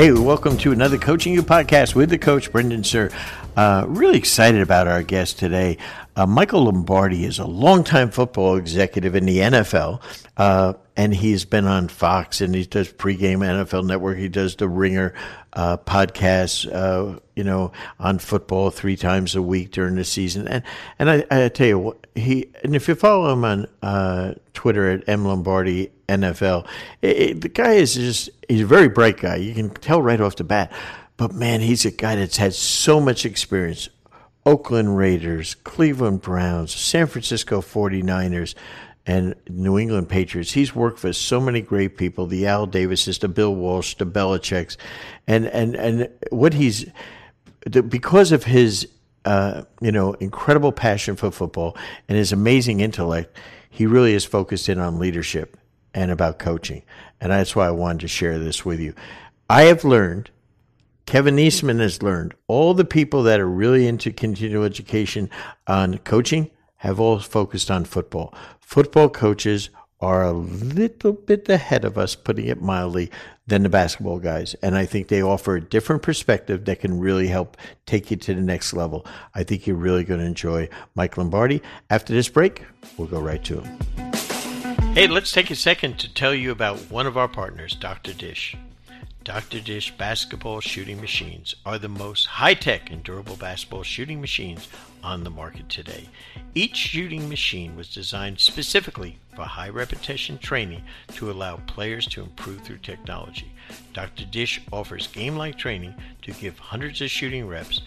Hey, welcome to another Coaching U podcast with the coach, Brendan Suhr. Uh, really excited about our guest today. Uh, Michael Lombardi is a longtime football executive in the NFL, uh, and he's been on Fox and he does pregame NFL Network. He does the Ringer uh, podcast, uh, you know, on football three times a week during the season. And and I, I tell you he and if you follow him on uh, Twitter at M Lombardi NFL, it, it, the guy is just he's a very bright guy. You can tell right off the bat. But man, he's a guy that's had so much experience. Oakland Raiders, Cleveland Browns, San Francisco 49ers, and New England Patriots. He's worked for so many great people, the Al Davises, the Bill Walsh, the Belichick's. And, and, and what he's, because of his, uh, you know, incredible passion for football and his amazing intellect, he really is focused in on leadership and about coaching. And that's why I wanted to share this with you. I have learned Kevin Eastman has learned all the people that are really into continual education on coaching have all focused on football. Football coaches are a little bit ahead of us, putting it mildly, than the basketball guys. And I think they offer a different perspective that can really help take you to the next level. I think you're really going to enjoy Mike Lombardi. After this break, we'll go right to him. Hey, let's take a second to tell you about one of our partners, Dr. Dish. Dr. Dish basketball shooting machines are the most high tech and durable basketball shooting machines on the market today. Each shooting machine was designed specifically for high repetition training to allow players to improve through technology. Dr. Dish offers game like training to give hundreds of shooting reps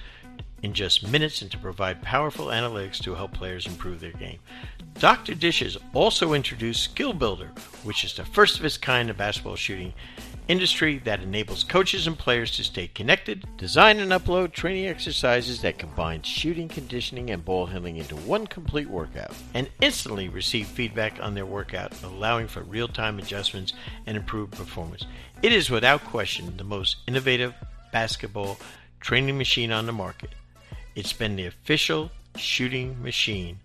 in just minutes and to provide powerful analytics to help players improve their game. Dr. Dish has also introduced Skill Builder, which is the first of its kind in basketball shooting industry that enables coaches and players to stay connected, design and upload training exercises that combine shooting, conditioning, and ball handling into one complete workout, and instantly receive feedback on their workout, allowing for real time adjustments and improved performance. It is without question the most innovative basketball training machine on the market. It's been the official shooting machine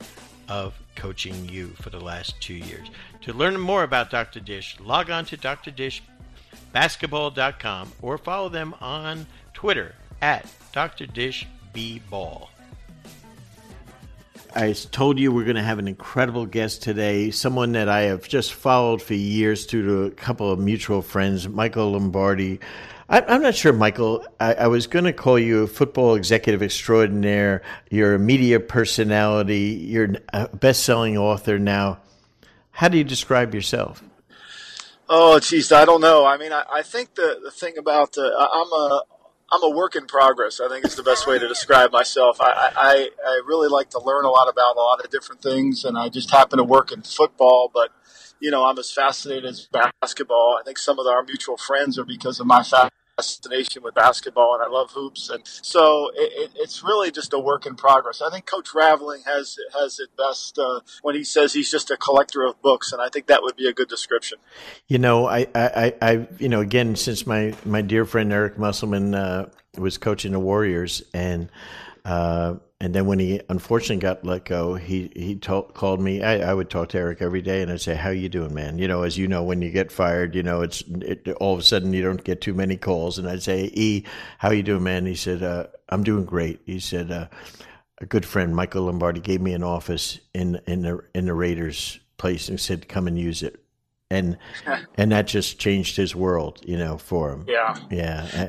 of coaching you for the last two years. To learn more about Dr. Dish, log on to Dr. Dish basketball.com or follow them on Twitter at Dr. Dish B Ball. I told you we're going to have an incredible guest today, someone that I have just followed for years through a couple of mutual friends, Michael Lombardi. I'm not sure, Michael. I, I was going to call you a football executive extraordinaire. You're a media personality. You're a best selling author now. How do you describe yourself? Oh, geez, I don't know. I mean, I, I think the, the thing about uh, I'm a I'm a work in progress. I think is the best way to describe myself. I, I I really like to learn a lot about a lot of different things, and I just happen to work in football, but you know, I'm as fascinated as basketball. I think some of our mutual friends are because of my fascination with basketball, and I love hoops, and so it, it, it's really just a work in progress. I think Coach Raveling has has it best uh, when he says he's just a collector of books, and I think that would be a good description. You know, I, I, I you know, again, since my my dear friend Eric Musselman uh, was coaching the Warriors, and uh, and then when he unfortunately got let go, he he told, called me. I, I would talk to Eric every day, and I'd say, "How you doing, man?" You know, as you know, when you get fired, you know, it's it, all of a sudden you don't get too many calls. And I'd say, "E, how you doing, man?" He said, uh, "I'm doing great." He said, uh, "A good friend, Michael Lombardi, gave me an office in in the in the Raiders place and said, come and use it." And and that just changed his world, you know, for him. Yeah, yeah.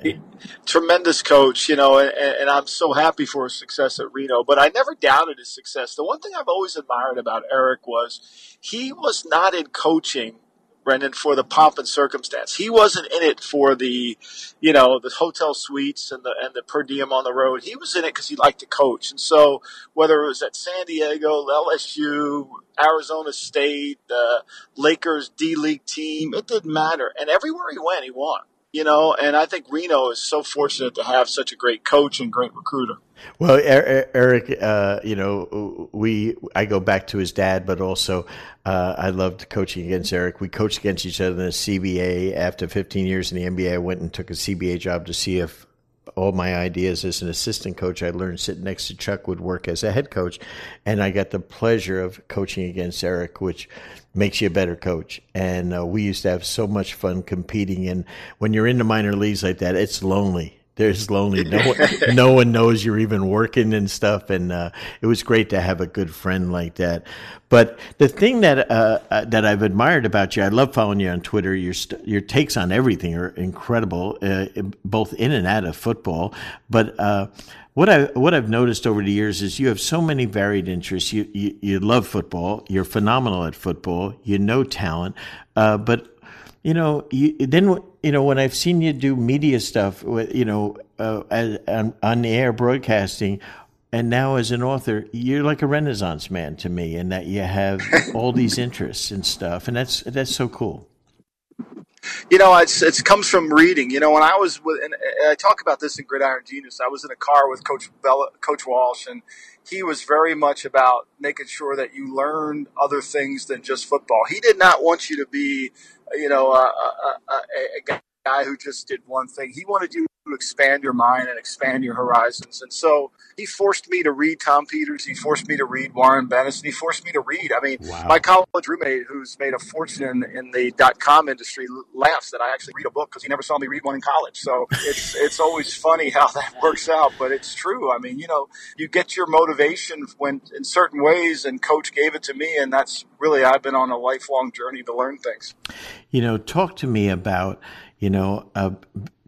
Tremendous coach, you know, and, and, I'm so happy for his success at Reno. But I never doubted his success. The one thing I've always admired about Eric was he was not in coaching Brendan, for the pomp and circumstance. He wasn't in it for the, you know, the hotel suites and the and the per diem on the road. He was in it because he liked to coach. And so whether it was at San Diego, LSU, Arizona State, the Lakers D League team, it didn't matter. And everywhere he went, he won you know, and I think Reno is so fortunate to have such a great coach and great recruiter. Well, Eric, uh, you know, we I go back to his dad, but also uh, I loved coaching against Eric. We coached against each other in the CBA. After 15 years in the NBA, I went and took a CBA job to see if all my ideas as an assistant coach. I learned sitting next to Chuck would work as a head coach, and I got the pleasure of coaching against Eric, which makes you a better coach. And uh, we used to have so much fun competing. And when you're in the minor leagues like that, it's lonely there's lonely. No one, no one knows you're even working and stuff. And uh, it was great to have a good friend like that. But the thing that uh, uh, that I've admired about you, I love following you on Twitter. Your st- your takes on everything are incredible, uh, both in and out of football. But uh, what I what I've noticed over the years is you have so many varied interests. You you, you love football. You're phenomenal at football. You know talent, uh, but you know, you, then you know when I've seen you do media stuff, you know, uh, on, on the air broadcasting, and now as an author, you're like a renaissance man to me, in that you have all these interests and stuff, and that's that's so cool. You know, it's it comes from reading. You know, when I was with, and I talk about this in Gridiron Genius. I was in a car with Coach Bella, Coach Walsh, and he was very much about making sure that you learned other things than just football. He did not want you to be, you know, a, a, a, a guy who just did one thing. He wanted you to expand your mind and expand your horizons. And so he forced me to read Tom Peters. He forced me to read Warren Bennis. And he forced me to read. I mean, wow. my college roommate, who's made a fortune in, the dot com industry, laughs that I actually read a book because he never saw me read one in college. So it's it's always funny how that works out, but it's true. I mean, you know, you get your motivation when in certain ways, and Coach gave it to me, and that's really I've been on a lifelong journey to learn things. You know, talk to me about you know, uh,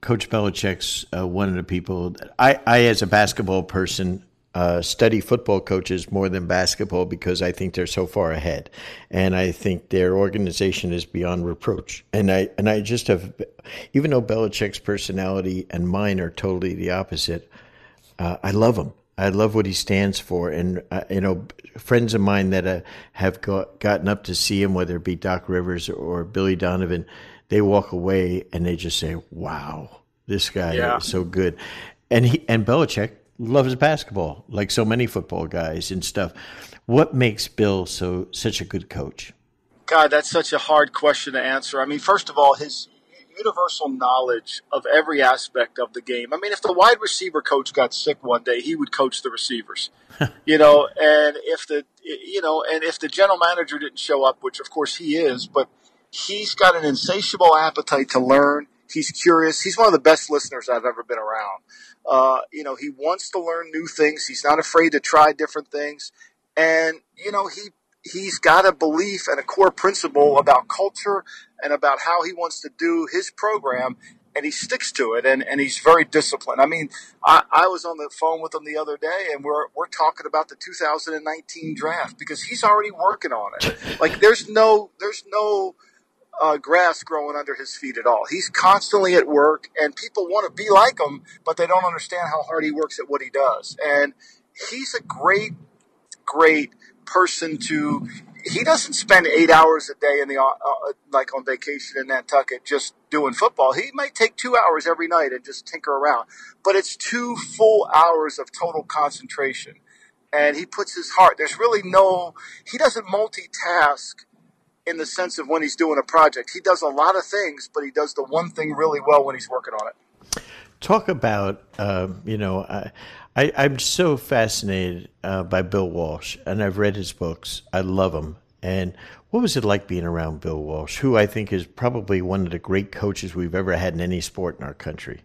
Coach Belichick's uh, one of the people I, I, as a basketball person, uh, study football coaches more than basketball because I think they're so far ahead, and I think their organization is beyond reproach. And I and I just have, even though Belichick's personality and mine are totally the opposite, uh, I love him. I love what he stands for, and uh, you know, friends of mine that uh, have got, gotten up to see him, whether it be Doc Rivers or Billy Donovan they walk away and they just say, "Wow, this guy yeah. is so good." And he and Belichick loves basketball, like so many football guys and stuff. What makes Bill so such a good coach? God, that's such a hard question to answer. I mean, first of all, his universal knowledge of every aspect of the game. I mean, if the wide receiver coach got sick one day, he would coach the receivers. you know, and if the you know, and if the general manager didn't show up, which of course he is, but He's got an insatiable appetite to learn. He's curious. He's one of the best listeners I've ever been around. Uh, you know, he wants to learn new things. He's not afraid to try different things. And, you know, he, he's got a belief and a core principle about culture and about how he wants to do his program and he sticks to it and, and he's very disciplined. I mean, I, I was on the phone with him the other day and we're, we're talking about the 2019 draft because he's already working on it. Like there's no, there's no, uh, grass growing under his feet at all. He's constantly at work, and people want to be like him, but they don't understand how hard he works at what he does. And he's a great, great person to. He doesn't spend eight hours a day in the uh, uh, like on vacation in Nantucket just doing football. He might take two hours every night and just tinker around, but it's two full hours of total concentration. And he puts his heart. There's really no. He doesn't multitask in the sense of when he's doing a project. He does a lot of things, but he does the one thing really well when he's working on it. Talk about, uh, you know, I, I, am so fascinated uh, by Bill Walsh, and I've read his books. I love him. And what was it like being around Bill Walsh, who I think is probably one of the great coaches we've ever had in any sport in our country?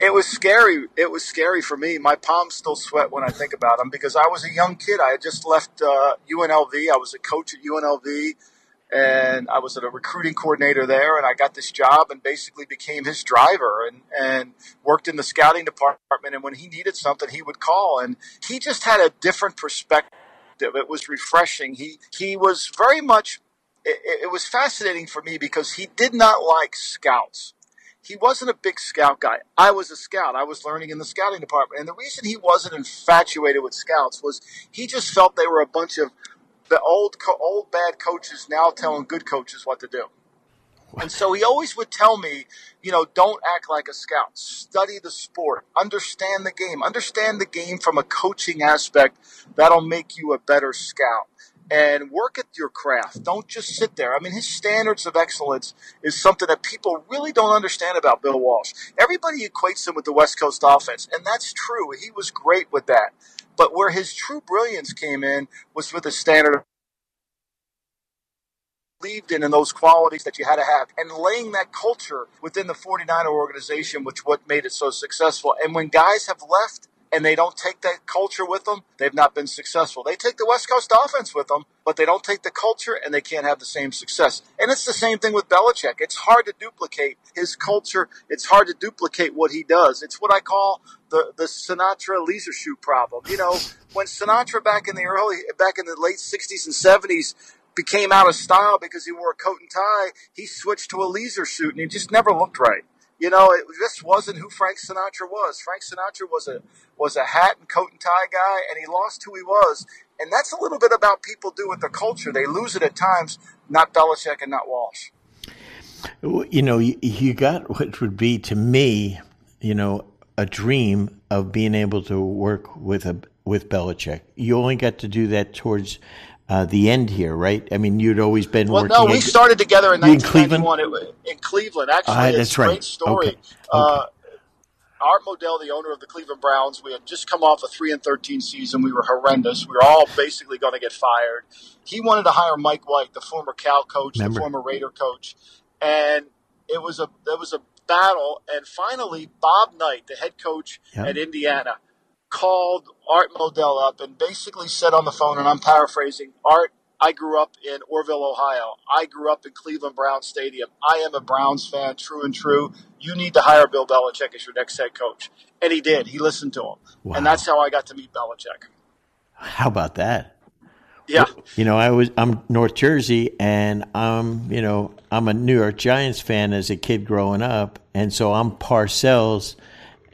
It was scary. It was scary for me. My palms still sweat when I think about him because I was a young kid. I had just left uh, UNLV. I was a coach at UNLV and I was a recruiting coordinator there, and I got this job and basically became his driver and and worked in the scouting department. And when he needed something, he would call, and he just had a different perspective. It was refreshing. He he was very much. It, it was fascinating for me because he did not like scouts. He wasn't a big scout guy. I was a scout. I was learning in the scouting department. And the reason he wasn't infatuated with scouts was he just felt they were a bunch of the old co- old bad coaches now telling good coaches what to do. And so he always would tell me, you know, don't act like a scout. Study the sport. Understand the game. Understand the game from a coaching aspect. That'll make you a better scout. and work at your craft. Don't just sit there. I mean, his standards of excellence is something that people really don't understand about Bill Walsh. Everybody equates him with the West Coast offense, and that's true. He was great with that. But where his true brilliance came in was with the standard believed in and those qualities that you had to have and laying that culture within the 49er organization which what made it so successful and when guys have left and they don't take that culture with them, they've not been successful. They take the West Coast offense with them, but they don't take the culture and they can't have the same success. And it's the same thing with Belichick. It's hard to duplicate his culture. It's hard to duplicate what he does. It's what I call the, the Sinatra leisure shoot problem. You know, when Sinatra back in the early, back in the late 60s and 70s became out of style because he wore a coat and tie, he switched to a leisure suit and he just never looked right. You know, it just wasn't who Frank Sinatra was. Frank Sinatra was a was a hat and coat and tie guy, and he lost who he was. And that's a little bit about people do with the culture. They lose it at times. Not Belichick and not Walsh. You know, you got what would be to me, you know, a dream of being able to work with a with Belichick. You only got to do that towards uh, the end here, right? I mean, you'd always been working. well. No, we started together in 1991 in Cleveland. in Cleveland. Actually, uh, that's it's right. great story. Okay. Uh, Art Modell, the owner of the Cleveland Browns, we had just come off a three and thirteen season. We were horrendous. We were all basically going to get fired. He wanted to hire Mike White, the former Cal coach, Remember. the former Raider coach, and it was a it was a battle. And finally, Bob Knight, the head coach Yeah. at Indiana, called Art Modell up and basically said on the phone, and I'm paraphrasing, Art, I grew up in Orrville, Ohio. I grew up in Cleveland Browns Stadium. I am a Browns fan, true and true. You need to hire Bill Belichick as your next head coach. And he did. He listened to him. Wow. And that's how I got to meet Belichick. How about that? Yeah. You know, I was I'm North Jersey, and I'm you know I'm a New York Giants fan as a kid growing up, and so I'm Parcells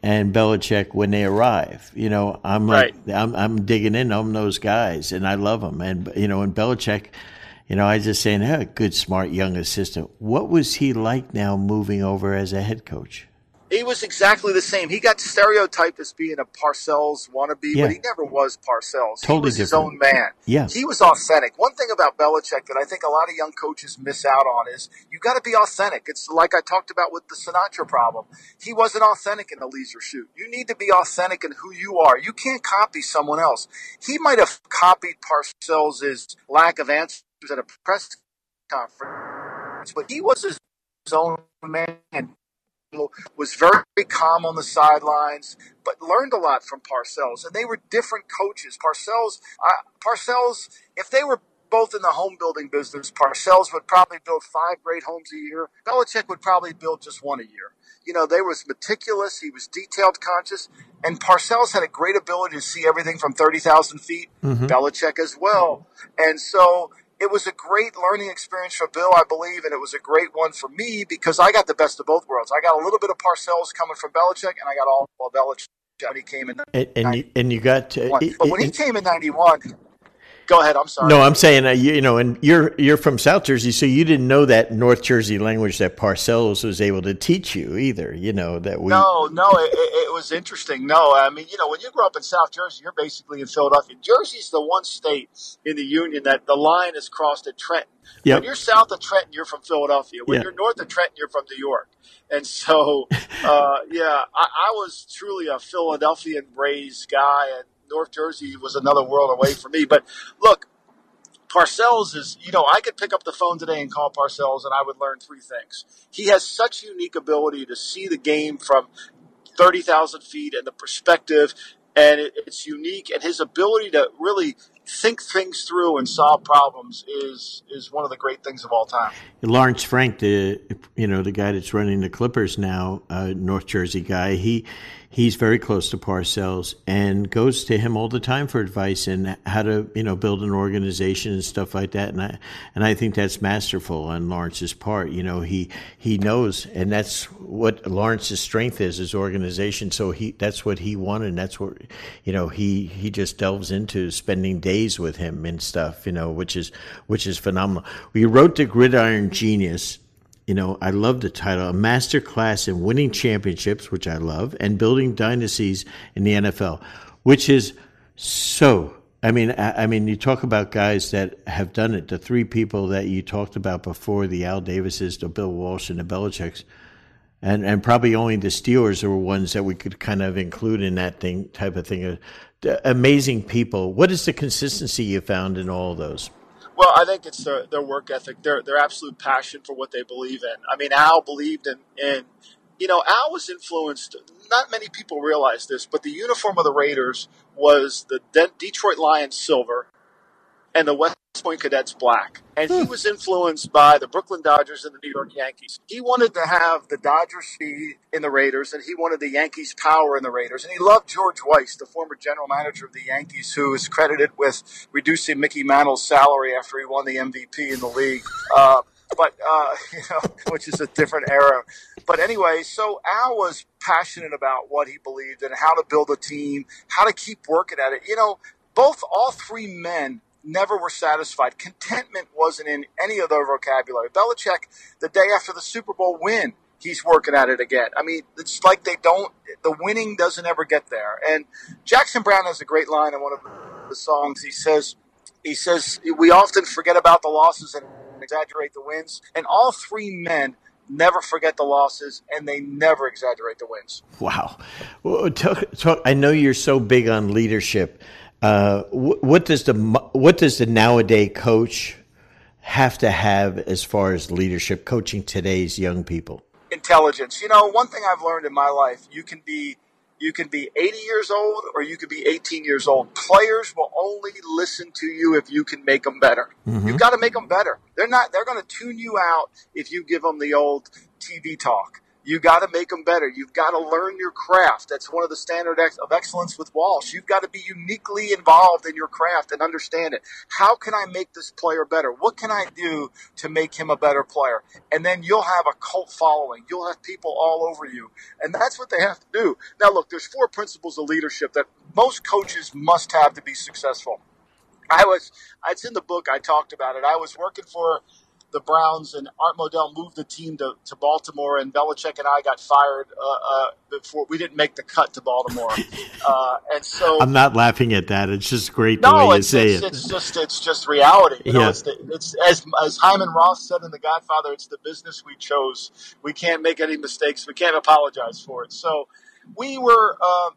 and Belichick when they arrive. You know, I'm like I'm I'm digging in on those guys, and I love them. And you know, and Belichick, you know, I was just saying, hey, good, smart young assistant. What was he like now moving over as a head coach? He was exactly the same. He got stereotyped as being a Parcells wannabe, Yeah. but he never was Parcells. he Totally was his own man. Yeah. He was authentic. One thing about Belichick that I think a lot of young coaches miss out on is you got to be authentic. It's like I talked about with the Sinatra problem. He wasn't authentic in the leisure shoot. You need to be authentic in who you are. You can't copy someone else. He might have copied Parcells' lack of answers at a press conference, but he was his own man was very calm on the sidelines, but learned a lot from Parcells. And they were different coaches. Parcells, uh, Parcells, if they were both in the home building business, Parcells would probably build five great homes a year. Belichick would probably build just one a year. You know, they was meticulous. He was detailed conscious. And Parcells had a great ability to see everything from 30,000 feet. Belichick as well. And so it was a great learning experience for Bill, I believe, and it was a great one for me because I got the best of both worlds. I got a little bit of Parcells coming from Belichick, and I got all of Belichick when he came in. And, and you and you got to, But when he came in '91, go ahead. I'm sorry. No, I'm saying uh, you, you know, and you're you're from South Jersey, so you didn't know that North Jersey language that Parcells was able to teach you either. You know that we. No, no, it, it, it was interesting. No, I mean, you know, when you grow up in South Jersey, you're basically in Philadelphia. Jersey's the one state in the union that the line is crossed at Trenton. Yep. When you're south of Trenton, you're from Philadelphia. When Yeah. you're north of Trenton, you're from New York. And so, uh, yeah, I, I was truly a Philadelphian raised guy, and North Jersey was another world away from me. But look, Parcells is, you know, I could pick up the phone today and call Parcells, and I would learn three things. He has such unique ability to see the game from 30,000 feet and the perspective, and it, it's unique. And his ability to really think things through and solve problems is is one of the great things of all time. Lawrence Frank, the you know the guy that's running the Clippers now, uh, North Jersey guy. He he's very close to Parcells and goes to him all the time for advice and how to you know build an organization and stuff like that. And I and I think that's masterful on Lawrence's part. You know he he knows, and that's what Lawrence's strength is, his organization. So he that's what he wanted. And that's what you know he he just delves into spending days with him and stuff. You know which is which is phenomenal. We wrote the Gridiron Genius you know, I love the title, a master class in winning championships, which I love, and building dynasties in the NFL, which is so I mean, I, I, mean, you talk about guys that have done it. The three people that you talked about before, the Al Davises, the Bill Walsh, and the Belichick's, and and probably only the Steelers are ones that we could kind of include in that thing type of thing. Uh, amazing people. What is the consistency you found in all those? Well, I think it's their, their work ethic, their their absolute passion for what they believe in. I mean, Al believed in in you know, Al was influenced. Not many people realize this, but the uniform of the Raiders was the De- Detroit Lions silver and the West Point Cadets black. And he hmm. was influenced by the Brooklyn Dodgers and the New York Yankees. He wanted to have the Dodgers speed in the Raiders, and he wanted the Yankees power in the Raiders. And he loved George Weiss, the former general manager of the Yankees, who is credited with reducing Mickey Mantle's salary after he won the MVP in the league. Uh, but uh, you know, which is a different era. But anyway, so Al was passionate about what he believed and how to build a team, how to keep working at it. You know, both all three men never were satisfied. Contentment wasn't in any of their vocabulary. Belichick, the day after the Super Bowl win, he's working at it again. I mean, it's like they don't, the winning doesn't ever get there. And Jackson Browne has a great line in one of the songs. He says, he says, we often forget about the losses and exaggerate the wins. And all three men never forget the losses and they never exaggerate the wins. Wow. Well, talk, talk, I know you're so big on leadership. Uh, what does the what does the nowadays coach have to have as far as leadership coaching today's young people? Intelligence. You know, one thing I've learned in my life, you can be you can be 80 years old or you could be 18 years old. Players will only listen to you if you can make them better. Mm-hmm. You've got to make them better. They're not, they're going to tune you out if you give them the old TV talk. You got to make them better. You've got to learn your craft. That's one of the standard of excellence with Walsh. You've got to be uniquely involved in your craft and understand it. How can I make this player better? What can I do to make him a better player? And then you'll have a cult following. You'll have people all over you. And that's what they have to do. Now, look, there's four principles of leadership that most coaches must have to be successful. I was, it's in the book, I talked about it. I was working for the Browns and Art Modell moved the team to, to Baltimore, and Belichick and I got fired uh, uh, before we didn't make the cut to Baltimore. Uh, and so I'm not laughing at that. It's just great the no, way you say it's, it. It's just it's just reality. You know, it's, the, it's as as Hyman Roth said in The Godfather. It's the business we chose. We can't make any mistakes. We can't apologize for it. So we were. Uh,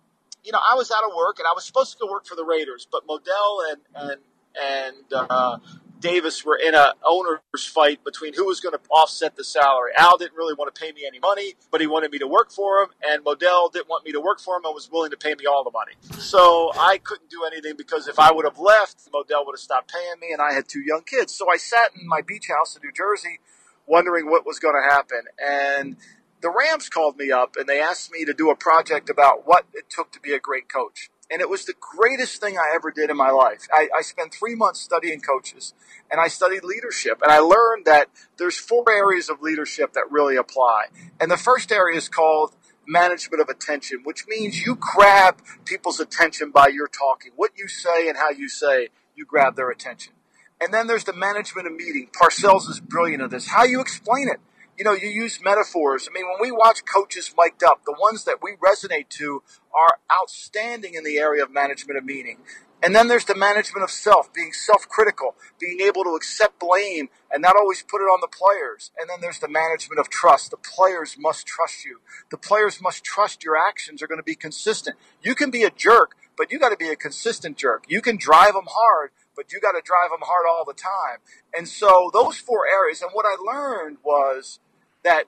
you know, I was out of work and I was supposed to go work for the Raiders, but Modell and and and uh, Davis were in a owner's fight between who was going to offset the salary. Al didn't really want to pay me any money, but he wanted me to work for him, and Modell didn't want me to work for him and was willing to pay me all the money. So I couldn't do anything because if I would have left, Modell would have stopped paying me, and I had two young kids. So I sat in my beach house in New Jersey, wondering what was going to happen, and the Rams called me up and they asked me to do a project about what it took to be a great coach and it was the greatest thing I ever did in my life. I, I, spent three months studying coaches, and I studied leadership, and I learned that there's four areas of leadership that really apply. And the first area is called management of attention, which means you grab people's attention by your talking. What you say and how you say, you grab their attention. And then there's the management of meaning. Parcells is brilliant at this. How you explain it you know, you use metaphors. I mean, when we watch coaches mic'd up, the ones that we resonate to are outstanding in the area of management of meaning. And then there's the management of self, being self critical, being able to accept blame and not always put it on the players. And then there's the management of trust. The players must trust you. The players must trust your actions are going to be consistent. You can be a jerk, but you got to be a consistent jerk. You can drive them hard, but you got to drive them hard all the time. And so those four areas, and what I learned was that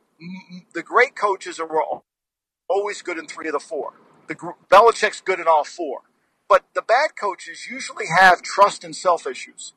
the great coaches are always good in three of the four. The Belichick's good in all four, but the bad coaches usually have trust and self issues.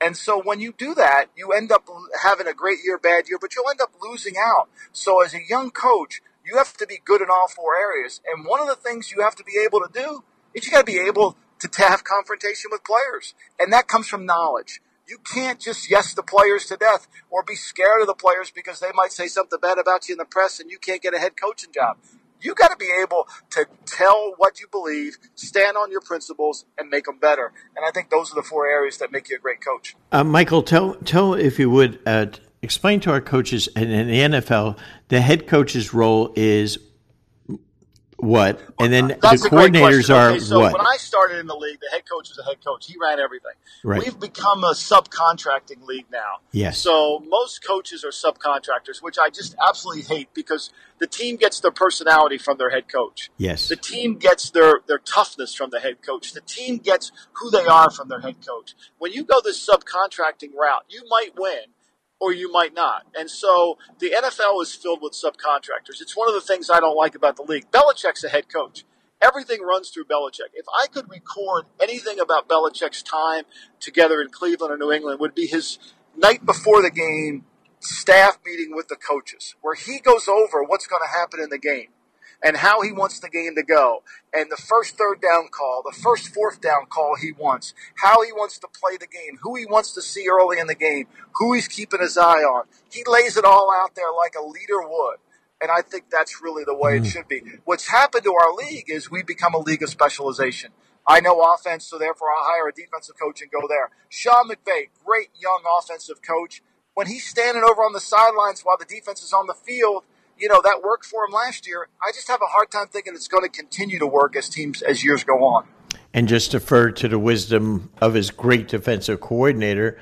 And so when you do that, you end up having a great year, bad year, but you'll end up losing out. So as a young coach, you have to be good in all four areas. And one of the things you have to be able to do is you got to be able to have confrontation with players. And that comes from knowledge. You can't just yes the players to death or be scared of the players because they might say something bad about you in the press and you can't get a head coaching job. You got to be able to tell what you believe, stand on your principles, and make them better. And I think those are the four areas that make you a great coach. Uh, Michael, tell tell if you would uh, explain to our coaches in, in the NFL the head coach's role is what? And then That's the coordinators are okay, so what? When I started in the league, the head coach was a head coach. He ran everything. Right. We've become a subcontracting league now. Yes. So most coaches are subcontractors, which I just absolutely hate because the team gets their personality from their head coach. Yes. The team gets their, their toughness from the head coach. The team gets who they are from their head coach. When you go this subcontracting route, you might win or you might not. And so the NFL is filled with subcontractors. It's one of the things I don't like about the league. Belichick's a head coach. Everything runs through Belichick. If I could record anything about Belichick's time together in Cleveland or New England, would be his night before the game staff meeting with the coaches, where he goes over what's going to happen in the game and how he wants the game to go, and the first third down call, the first fourth down call he wants, how he wants to play the game, who he wants to see early in the game, who he's keeping his eye on. He lays it all out there like a leader would. And I think that's really the way mm. it should be. What's happened to our league is we become a league of specialization. I know offense, so therefore I'll hire a defensive coach and go there. Sean McVay, great young offensive coach. When he's standing over on the sidelines while the defense is on the field, you know, that worked for him last year. I just have a hard time thinking it's going to continue to work as teams as years go on. And just defer to the wisdom of his great defensive coordinator,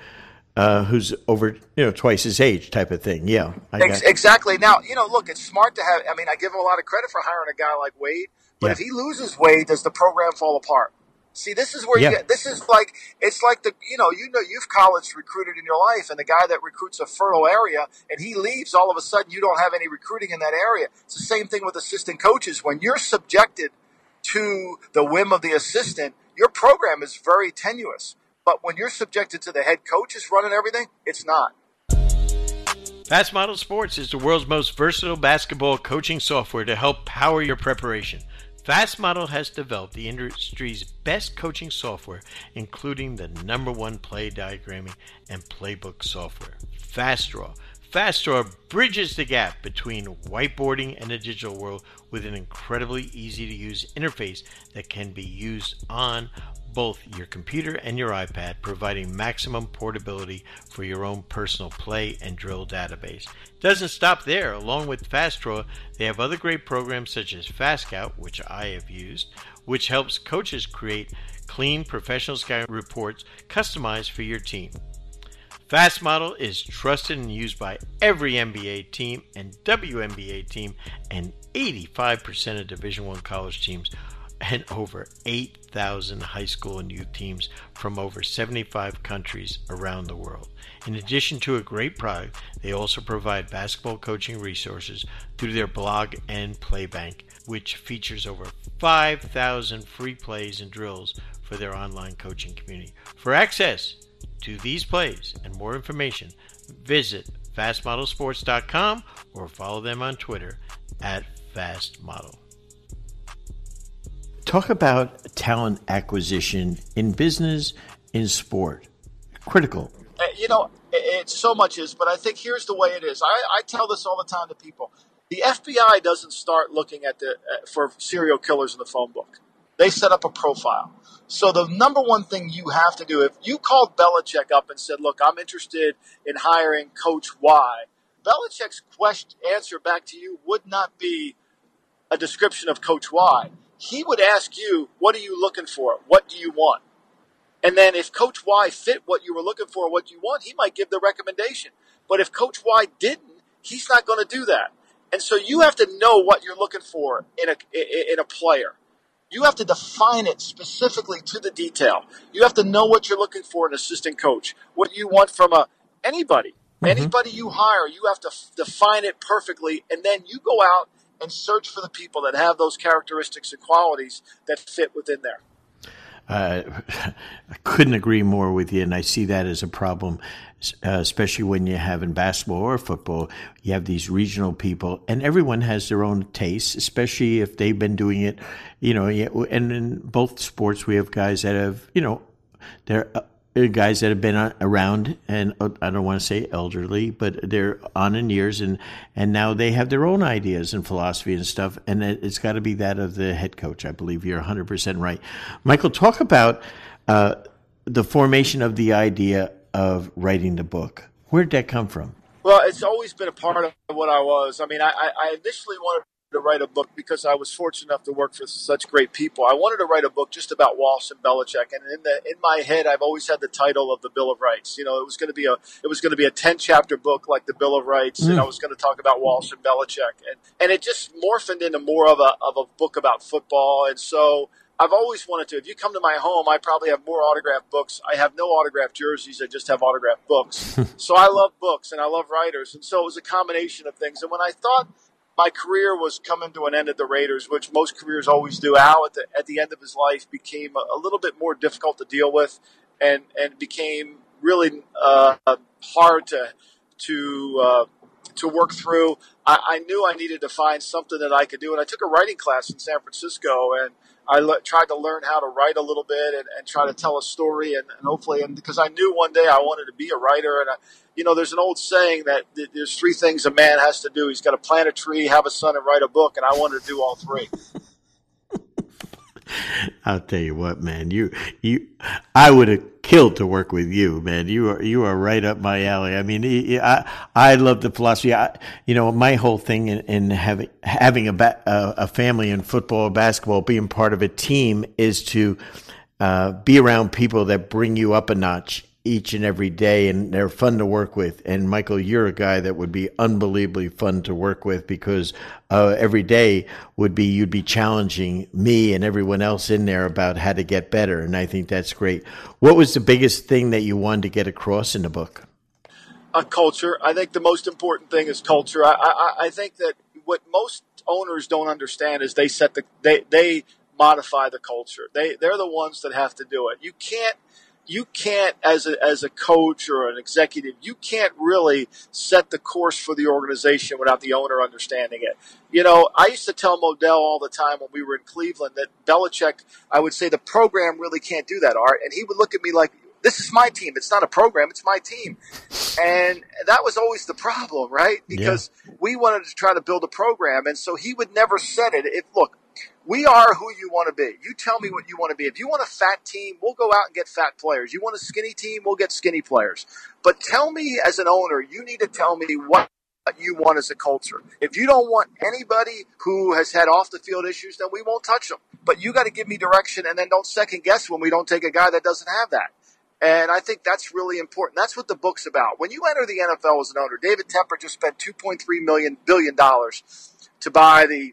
uh, who's over you know twice his age, type of thing. Yeah, Ex- exactly. Now you know, look, it's smart to have. I mean, I give him a lot of credit for hiring a guy like Wade, but yeah. if he loses Wade, does the program fall apart? See, this is where yeah. you get, this is like, it's like the, you know, you know, you've college recruited in your life and the guy that recruits a fertile area and he leaves, all of a sudden you don't have any recruiting in that area. It's the same thing with assistant coaches. When you're subjected to the whim of the assistant, your program is very tenuous. But when you're subjected to the head coaches running everything, it's not. FastModel Sports is the world's most versatile basketball coaching software to help power your preparation. FastModel has developed the industry's best coaching software, including the number one play diagramming and playbook software, FastDraw. FastDraw bridges the gap between whiteboarding and the digital world with an incredibly easy to use interface that can be used on both your computer and your iPad, providing maximum portability for your own personal play and drill database. It Doesn't stop there. Along with FastDraw, they have other great programs such as FastScout, which I have used, which helps coaches create clean professional scout reports customized for your team. FastModel is trusted and used by every NBA team and WNBA team and 85% of Division 1 college teams and over 8,000 high school and youth teams from over 75 countries around the world. In addition to a great product, they also provide basketball coaching resources through their blog and playbank, which features over 5,000 free plays and drills for their online coaching community. For access to these plays and more information, visit fastmodelsports.com or follow them on Twitter at fastmodel. Talk about talent acquisition in business, in sport. Critical. Uh, you know, it, so much is, but I think here's the way it is. I, I tell this all the time to people. The FBI doesn't start looking at the uh, for serial killers in the phone book. They set up a profile. So the number one thing you have to do, if you called Belichick up and said, "Look, I'm interested in hiring Coach Y," Belichick's question answer back to you would not be a description of Coach Y he would ask you, What are you looking for? What do you want? And then if Coach Y fit what you were looking for, what you want, he might give the recommendation. But if Coach Y didn't, he's not going to do that. And so you have to know what you're looking for in a in a player. You have to define it specifically to the detail. You have to know what you're looking for in an assistant coach. What you want from a anybody, mm-hmm. anybody you hire, you have to f- define it perfectly, and then you go out and search for the people that have those characteristics and qualities that fit within there. Uh, I couldn't agree more with you, and I see that as a problem, uh, especially when you have in basketball or football, you have these regional people, and everyone has their own tastes, especially if they've been doing it, you know. And in both sports, we have guys that have, you know, they're uh, guys that have been around and uh, I don't want to say elderly, but they're on in years and and now they have their own ideas and philosophy and stuff. And it's got to be that of the head coach. I believe you're 100 percent right, Michael. Talk about uh, the formation of the idea of writing the book. Where did that come from? Well, it's always been a part of what I was. I mean, I, I initially wanted to write a book because I was fortunate enough to work for such great people. I wanted to write a book just about Walsh and Belichick, and in the in my head, I've always had the title of the Bill of Rights. You know, it was going to be a it was going to be a ten chapter book like the Bill of Rights, mm. and I was going to talk about Walsh and Belichick, and and it just morphed into more of a of a book about football, and so. I've always wanted to. If you come to my home, I probably have more autographed books. I have no autographed jerseys. I just have autographed books. so I love books and I love writers. And so it was a combination of things. And when I thought my career was coming to an end at the Raiders, which most careers always do. Al, at the, at the end of his life, became a, a little bit more difficult to deal with, and and became really uh, hard to to uh, to work through. I, I, knew I needed to find something that I could do, and I took a writing class in San Francisco, and I le- tried to learn how to write a little bit and, and try to tell a story, and, and hopefully, and because I knew one day I wanted to be a writer, and I, you know, there's an old saying that th- there's three things a man has to do. He's got to plant a tree, have a son, and write a book. And I wanted to do all three. I'll tell you what, man. You, you, I would have killed to work with you, man. You are, you are right up my alley. I mean, I, I love the philosophy. I, you know, my whole thing in, in having having a, ba- a family in football, basketball, being part of a team is to uh, be around people that bring you up a notch each and every day, and they're fun to work with. And Michael, you're a guy that would be unbelievably fun to work with because uh, every day would be you'd be challenging me and everyone else in there about how to get better, and I think that's great. What was the biggest thing that you wanted to get across in the book? A culture. I think the most important thing is culture. I, I, I think that what most owners don't understand is they set the they they modify the culture. They they're the ones that have to do it. You can't you can't as a, as a coach or an executive you can't really set the course for the organization without the owner understanding it. You know i used to tell modell all the time when we were in cleveland that Belichick i would say the program really can't do that art and he would look at me like this is my team. It's not a program. It's my team. And that was always the problem right? Because yeah. we wanted to try to build a program and so he would never set it. If look we are who you want to be. You tell me what you want to be. If you want a fat team, we'll go out and get fat players. You want a skinny team, we'll get skinny players. But tell me as an owner, you need to tell me what you want as a culture. If you don't want anybody who has had off the field issues, then we won't touch them. But you got to give me direction and then don't second guess when we don't take a guy that doesn't have that. And I think that's really important. That's what the book's about. When you enter the NFL as an owner, David Tepper just spent 2.3 million billion dollars to buy the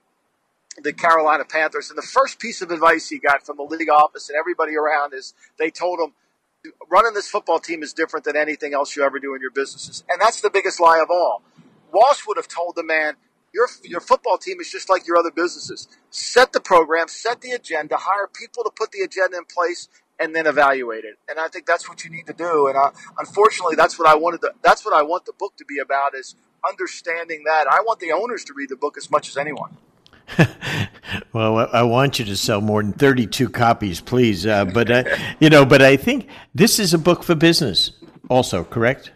the Carolina Panthers. And the first piece of advice he got from the league office and everybody around is they told him, running this football team is different than anything else you ever do in your businesses. And that's the biggest lie of all. Walsh would have told the man, your, your football team is just like your other businesses. Set the program, set the agenda, hire people to put the agenda in place, and then evaluate it. And I think that's what you need to do. And I, unfortunately, that's what I wanted. To, that's what I want the book to be about: is understanding that. I want the owners to read the book as much as anyone. well, I want you to sell more than 32 copies, please. Uh, but, uh, you know, but I think this is a book for business also, correct?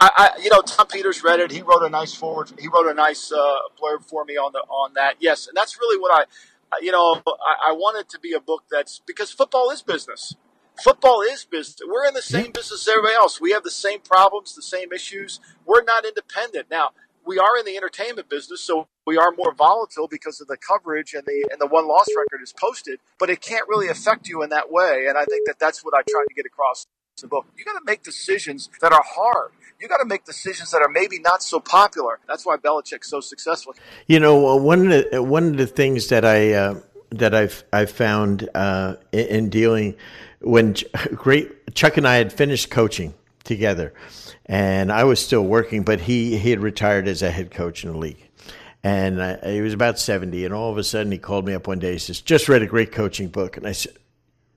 I, I, you know, Tom Peters read it. He wrote a nice foreword. He wrote a nice uh, blurb for me on the on that. Yes, and that's really what I, you know, I, I want it to be a book that's because football is business. Football is business. We're in the same business as everybody else. We have the same problems, the same issues. We're not independent. Now, we are in the entertainment business, so we are more volatile because of the coverage and the and the one loss record is posted. But it can't really affect you in that way, and I think that that's what I tried to get across the book. You got to make decisions that are hard. You got to make decisions that are maybe not so popular. That's why Belichick's so successful. You know, one of the one of the things that I uh, that I've I found uh, in, in dealing when great Chuck and I had finished coaching together and I was still working, but he he had retired as a head coach in the league, and I, he was about seventy. And all of a sudden, he called me up one day. He says, "Just read a great coaching book," and I said,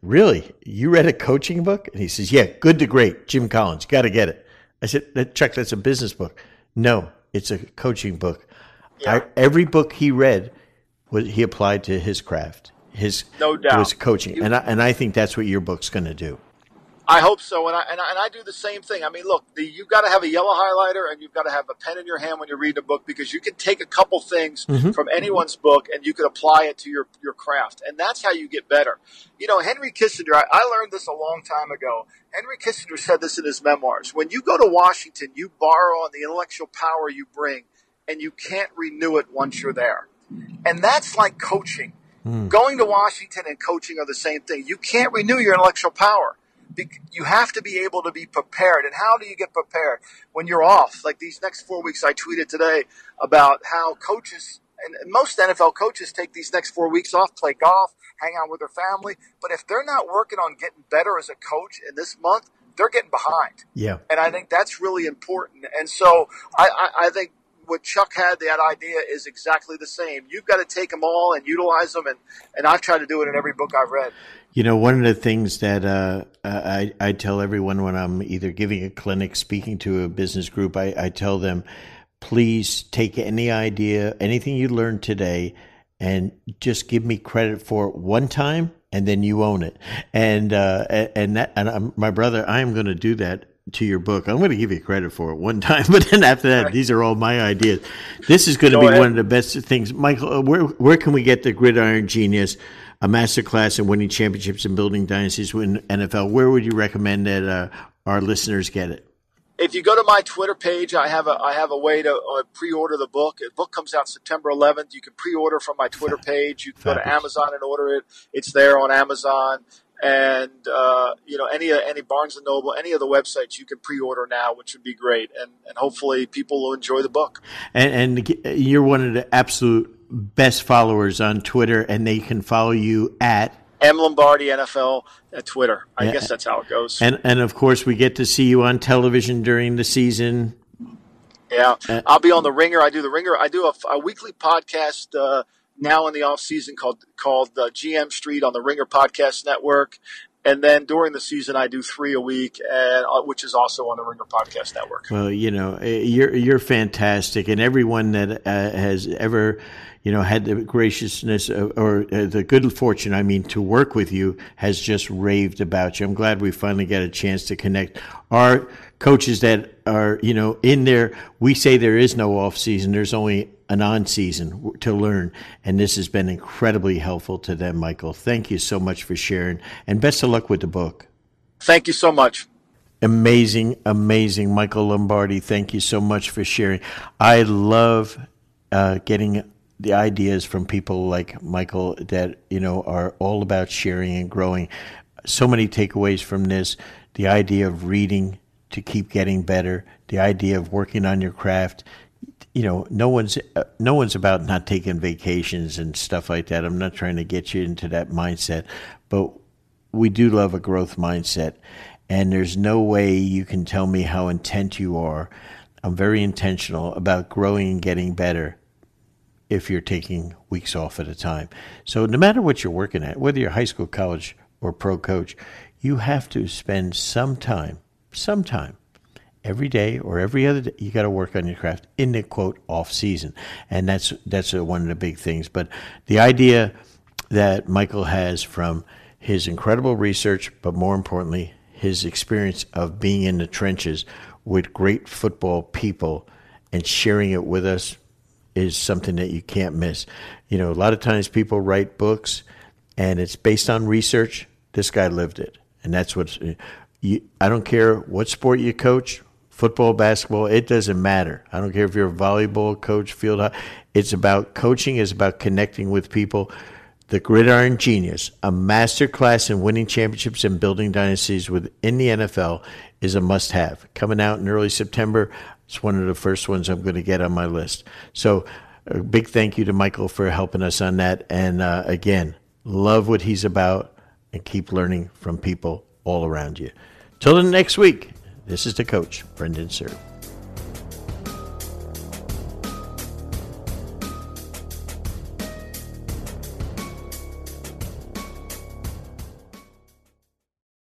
"Really? You read a coaching book?" And he says, "Yeah, Good to Great, Jim Collins. Got to get it." I said, "Chuck, that's a business book." No, it's a coaching book. Yeah. I, every book he read was he applied to his craft, his no doubt, was coaching, you, and I, and I think that's what your book's going to do. I hope so, and I, and I, and I do the same thing. I mean, look, the, you've got to have a yellow highlighter, and you've got to have a pen in your hand when you're reading a book because you can take a couple things mm-hmm. from anyone's book and you can apply it to your your craft, and that's how you get better. You know, Henry Kissinger. I, I learned this a long time ago. Henry Kissinger said this in his memoirs. When you go to Washington, you borrow on the intellectual power you bring, and you can't renew it once you're there. And that's like coaching. Mm. Going to Washington and coaching are the same thing. You can't renew your intellectual power. You have to be able to be prepared. And how do you get prepared? When you're off. Like these next four weeks, I tweeted today about how coaches and most NFL coaches take these next four weeks off, play golf, hang out with their family. But if they're not working on getting better as a coach in this month, they're getting behind. Yeah. And I think that's really important. And so I, I, I think what Chuck had, that idea is exactly the same. You've got to take them all and utilize them. And, and I've tried to do it in every book I've read. You know, one of the things that uh, I, I tell everyone when I'm either giving a clinic, speaking to a business group, I, I tell them, please take any idea, anything you learned today, and just give me credit for it one time and then you own it. And uh, and that and I'm, my brother, I am going to do that to your book. I'm going to give you credit for it one time, but then after that, these are all my ideas. This is going to Go be ahead. one of the best things, Michael. Uh, where where can we get the Gridiron Genius, a master class in winning championships and building dynasties in NFL? Where would you recommend that uh, our listeners get it? if you go to my Twitter page, I have a I have a way to uh, pre-order the book. The book comes out September 11th. You can pre-order from my Twitter page. You can go to Amazon and order it. It's there on Amazon, and uh, you know any any Barnes and Noble, any of the websites you can pre-order now, which would be great. And and hopefully people will enjoy the book. And, and you're one of the absolute best followers on Twitter, and they can follow you at M Lombardi NFL at Twitter. I yeah. guess that's how it goes. And and of course we get to see you on television during the season. Yeah, uh, I'll be on the Ringer. I do the Ringer. I do a, a weekly podcast uh, now in the off season called called GM Street on the Ringer Podcast Network. And then during the season, I do three a week, and uh, which is also on the Ringer Podcast Network. Well, you know, eh, you're you're fantastic, and everyone that uh, has ever you know, had the graciousness or uh, the good fortune, I mean, to work with you has just raved about you. I'm glad we finally got a chance to connect. Our coaches that are, you know, in there, we say there is no off season. There's only an on season to learn. And this has been incredibly helpful to them, Michael. Thank you so much for sharing and best of luck with the book. Thank you so much. Amazing, amazing. Michael Lombardi, thank you so much for sharing. I love uh, getting the ideas from people like Michael that you know are all about sharing and growing. So many takeaways from this: the idea of reading to keep getting better, the idea of working on your craft. You know, no one's uh, no one's about not taking vacations and stuff like that. I'm not trying to get you into that mindset, but we do love a growth mindset, and there's no way you can tell me how intent you are. I'm very intentional about growing and getting better if you're taking weeks off at a time. So no matter what you're working at, whether you're high school, college, or pro coach, you have to spend some time, some time every day or every other day you got to work on your craft in the quote off season and that's that's one of the big things but the idea that michael has from his incredible research but more importantly his experience of being in the trenches with great football people and sharing it with us is something that you can't miss. You know, a lot of times people write books and it's based on research. This guy lived it. And that's what I don't care what sport you coach, football, basketball, it doesn't matter. I don't care if you're a volleyball coach, field hockey. it's about coaching it's about connecting with people. The Gridiron Genius, a master class in winning championships and building dynasties within the NFL, is a must have. Coming out in early September. It's one of the first ones I'm going to get on my list. So, a big thank you to Michael for helping us on that. And uh, again, love what he's about and keep learning from people all around you. Till the next week, this is the coach, Brendan Suhr.